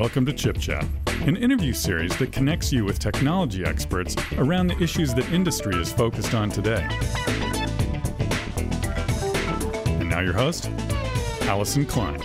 Welcome to Chip Chat, an interview series that connects you with technology experts around the issues that industry is focused on today. And now, your host, Allison Klein.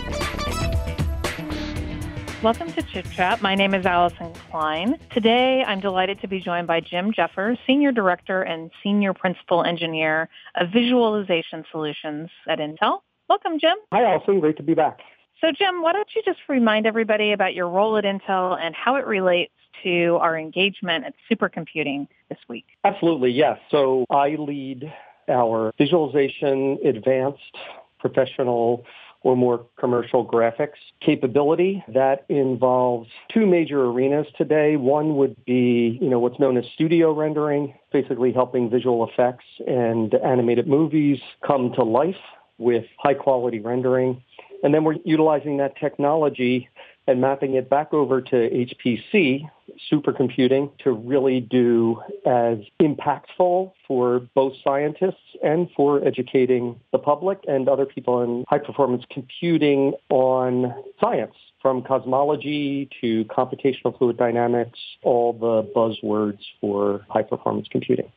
Welcome to Chip Chat. My name is Allison Klein. Today, I'm delighted to be joined by Jim Jeffers, Senior Director and Senior Principal Engineer of Visualization Solutions at Intel. Welcome, Jim. Hi, Allison. Great to be back. So, Jim, why don't you just remind everybody about your role at Intel and how it relates to our engagement at supercomputing this week? Absolutely, yes. So I lead our visualization advanced professional or more commercial graphics capability. That involves two major arenas today. One would be, you know, what's known as studio rendering, basically helping visual effects and animated movies come to life with high quality rendering. And then we're utilizing that technology and mapping it back over to HPC, supercomputing, to really do as impactful for both scientists and for educating the public and other people in high performance computing on science, from cosmology to computational fluid dynamics, all the buzzwords for high performance computing.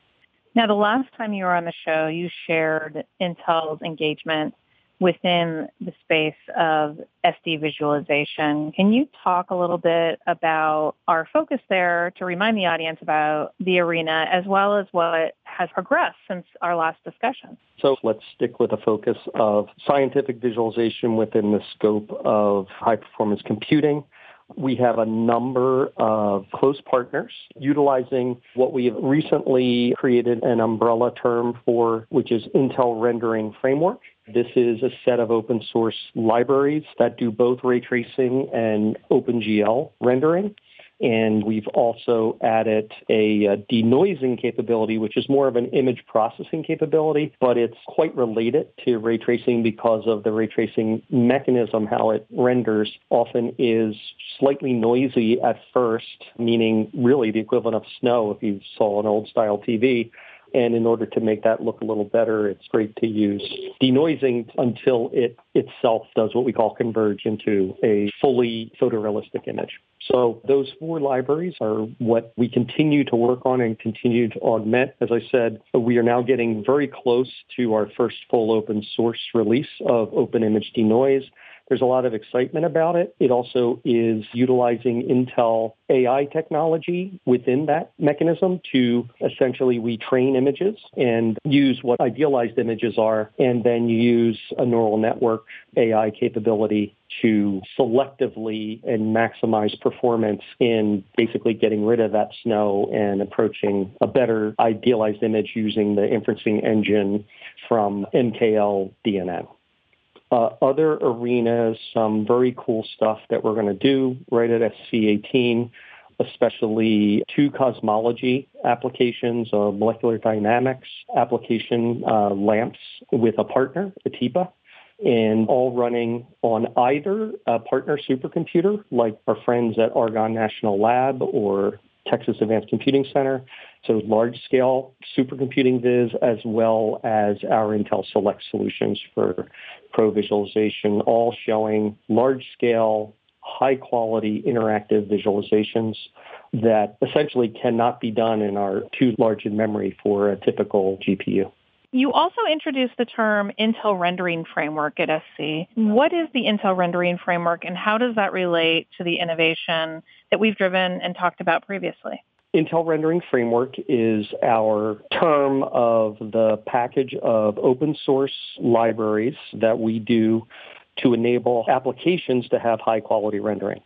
Now, the last time you were on the show, you shared Intel's engagement within the space of SD visualization. Can you talk a little bit about our focus there to remind the audience about the arena as well as what has progressed since our last discussion? So let's stick with a focus of scientific visualization within the scope of high performance computing. We have a number of close partners utilizing what we have recently created an umbrella term for, which is Intel Rendering Framework. This is a set of open source libraries that do both ray tracing and OpenGL rendering. And we've also added a, a denoising capability, which is more of an image processing capability, but it's quite related to ray tracing because of the ray tracing mechanism, how it renders often is slightly noisy at first, meaning really the equivalent of snow if you saw an old style TV. And in order to make that look a little better, it's great to use denoising until it itself does what we call converge into a fully photorealistic image. So those four libraries are what we continue to work on and continue to augment. As I said, we are now getting very close to our first full open source release of Open Image Denoise. There's a lot of excitement about it. It also is utilizing Intel AI technology within that mechanism to essentially retrain images and use what idealized images are, and then use a neural network AI capability to selectively and maximize performance in basically getting rid of that snow and approaching a better idealized image using the inferencing engine from MKL DNN uh, other arenas, some very cool stuff that we're going to do right at SC18, especially two cosmology applications, a molecular dynamics application, uh, LAMMPS with a partner, Atiba, and all running on either a partner supercomputer like our friends at Argonne National Lab or Texas Advanced Computing Center, so large scale supercomputing viz as well as our Intel Select solutions for pro visualization, all showing large scale, high quality interactive visualizations that essentially cannot be done in our too large in memory for a typical GPU. You also introduced the term Intel Rendering Framework at SC. What is the Intel Rendering Framework and how does that relate to the innovation that we've driven and talked about previously? Intel Rendering Framework is our term of the package of open source libraries that we do to enable applications to have high quality rendering.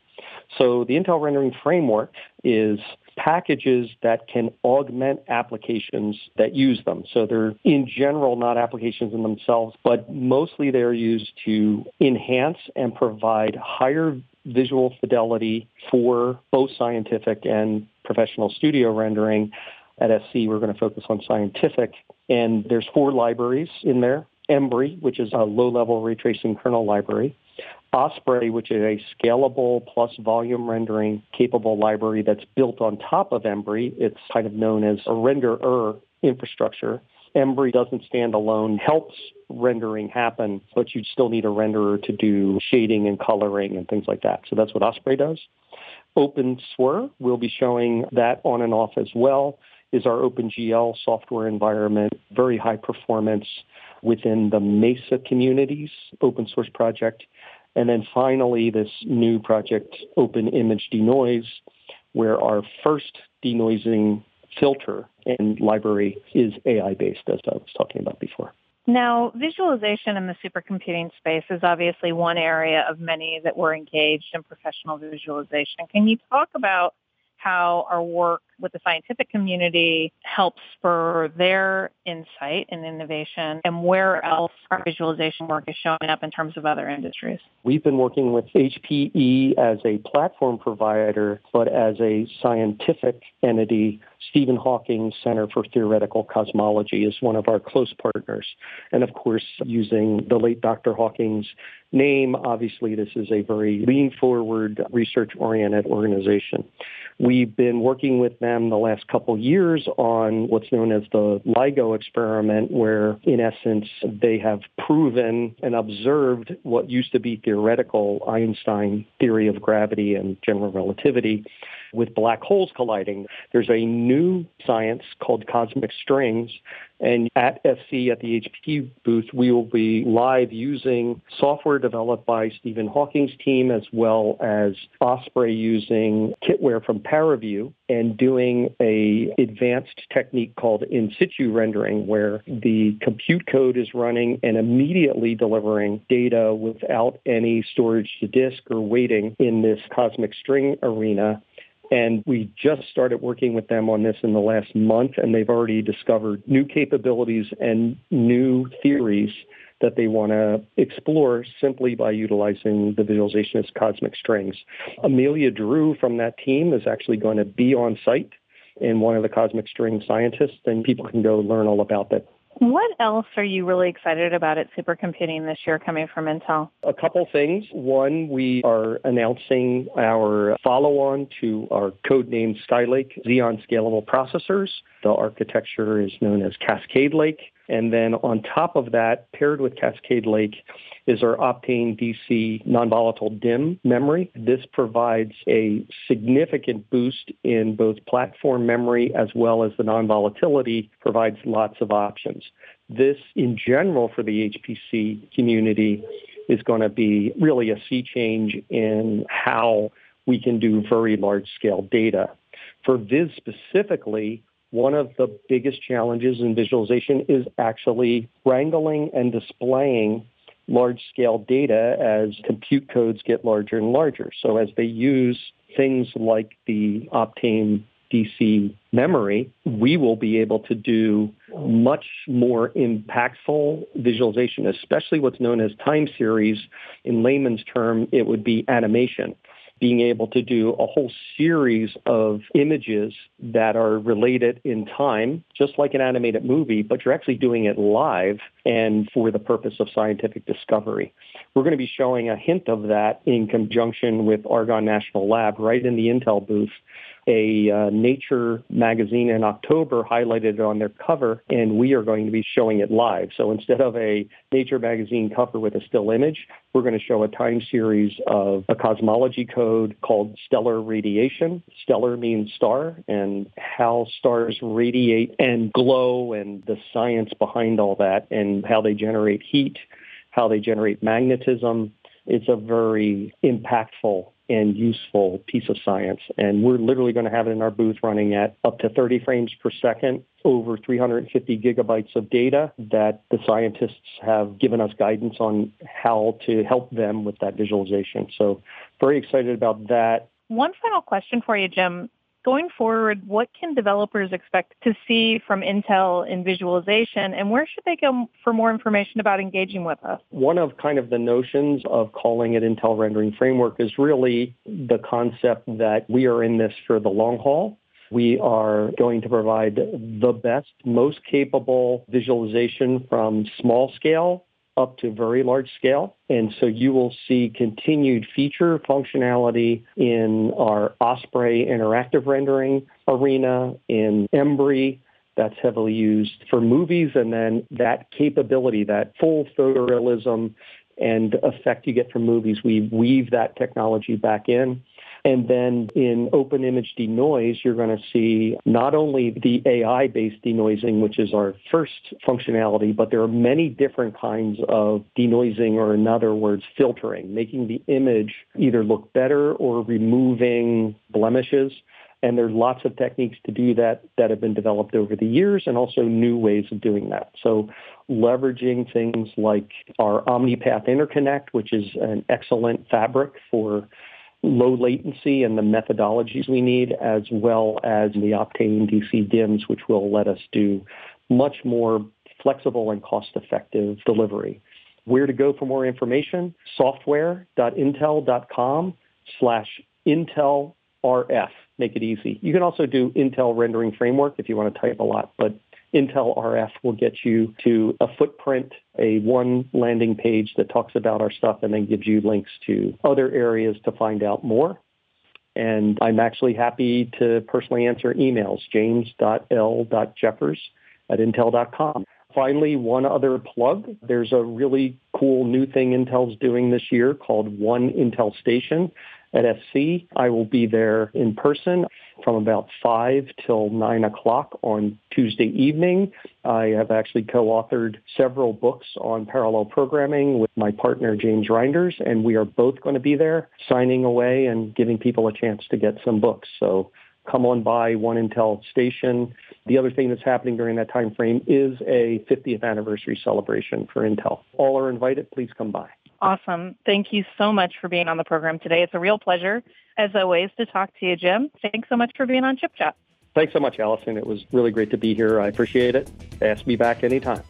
So the Intel Rendering Framework is packages that can augment applications that use them. So they're in general not applications in themselves, but mostly they're used to enhance and provide higher visual fidelity for both scientific and professional studio rendering. At SC, we're going to focus on scientific, and there's four libraries in there. Embree, which is a low-level ray tracing kernel library. OSPRay, which is a scalable plus volume rendering capable library that's built on top of Embree. It's kind of known as a renderer infrastructure. Embree doesn't stand alone, helps rendering happen, but you still need a renderer to do shading and coloring and things like that. So that's what OSPRay does. OpenSWR, we'll be showing that on and off as well, is our OpenGL software environment, very high performance within the MESA communities open source project. And then finally, this new project, Open Image Denoise, where our first denoising filter and library is AI-based, as I was talking about before. Now, visualization in the supercomputing space is obviously one area of many that we're engaged in professional visualization. Can you talk about how our work with the scientific community helps spur their insight and innovation and where else our visualization work is showing up in terms of other industries? We've been working with HPE as a platform provider, but as a scientific entity Stephen Hawking Center for Theoretical Cosmology is one of our close partners. And of course, using the late Dr. Hawking's name, obviously this is a very lean forward, research oriented organization. We've been working with them the last couple years on what's known as the LIGO experiment, where in essence they have proven and observed what used to be theoretical Einstein theory of gravity and general relativity with black holes colliding. There's a new science called cosmic strings. And at SC, at the HPE booth, we will be live using software developed by Stephen Hawking's team as well as OSPRay using kitware from Paraview and doing a advanced technique called in situ rendering where the compute code is running and immediately delivering data without any storage to disk or waiting in this cosmic string arena and we just started working with them on this in the last month, and they've already discovered new capabilities and new theories that they want to explore simply by utilizing the visualization as cosmic strings. Amelia Drew from that team is actually going to be on site and one of the cosmic string scientists, and people can go learn all about that what else are you really excited about at supercomputing this year coming from Intel? A couple things. One, we are announcing our follow-on to our codenamed Skylake Xeon Scalable processors. The architecture is known as Cascade Lake. And then on top of that, paired with Cascade Lake, is our Optane DC non-volatile DIMM memory. This provides a significant boost in both platform memory as well as the non-volatility provides lots of options. This, in general, for the HPC community, is going to be really a sea change in how we can do very large scale data. For Viz specifically, one of the biggest challenges in visualization is actually wrangling and displaying large scale data as compute codes get larger and larger. So as they use things like the Optane DC memory, we will be able to do much more impactful visualization, especially what's known as time series. In layman's term, it would be animation being able to do a whole series of images that are related in time, just like an animated movie, but you're actually doing it live and for the purpose of scientific discovery. We're going to be showing a hint of that in conjunction with Argonne National Lab right in the Intel booth a uh, Nature magazine in October highlighted it on their cover, and we are going to be showing it live. So instead of a Nature magazine cover with a still image, we're going to show a time series of a cosmology code called stellar radiation. Stellar means star, and how stars radiate and glow, and the science behind all that, and how they generate heat, how they generate magnetism. It's a very impactful and useful piece of science. And we're literally going to have it in our booth running at up to 30 frames per second, over 350 gigabytes of data that the scientists have given us guidance on how to help them with that visualization. So very excited about that. One final question for you, Jim going forward, what can developers expect to see from Intel in visualization and where should they go for more information about engaging with us? One of kind of the notions of calling it Intel Rendering Framework is really the concept that we are in this for the long haul. We are going to provide the best, most capable visualization from small scale up to very large scale. And so you will see continued feature functionality in our OSPRay interactive rendering arena, in Embree, that's heavily used for movies, and then that capability, that full photorealism and effect you get from movies, we weave that technology back in. And then in open image denoise, you're going to see not only the AI-based denoising, which is our first functionality, but there are many different kinds of denoising, or in other words, filtering, making the image either look better or removing blemishes. And there's lots of techniques to do that that have been developed over the years and also new ways of doing that. So leveraging things like our OmniPath interconnect, which is an excellent fabric for low latency and the methodologies we need, as well as the Optane DC DIMMs, which will let us do much more flexible and cost-effective delivery. Where to go for more information? software.intel.com slash intelrf make it easy. You can also do Intel Rendering Framework if you want to type a lot, but Intel RF will get you to a footprint, a one landing page that talks about our stuff and then gives you links to other areas to find out more. And I'm actually happy to personally answer emails, james.l.jeffers at intel.com. Finally, one other plug. There's a really cool new thing Intel's doing this year called One Intel Station at SC. I will be there in person from about 5 till 9 o'clock on Tuesday evening. I have actually co-authored several books on parallel programming with my partner James Reinders, and we are both going to be there signing away and giving people a chance to get some books. So come on by One Intel Station. The other thing that's happening during that time frame is a 50th anniversary celebration for Intel. All are invited. Please come by. Awesome. Thank you so much for being on the program today. It's a real pleasure, as always, to talk to you, Jim. Thanks so much for being on Chip Chat. Thanks so much, Allison. It was really great to be here. I appreciate it. Ask me back anytime.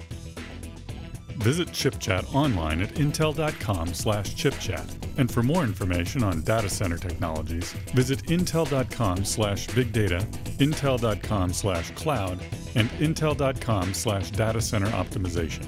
Visit ChipChat online at intel.com slash chipchat. And for more information on data center technologies, visit intel.com slash big data, intel.com slash cloud, and intel.com slash data center optimization.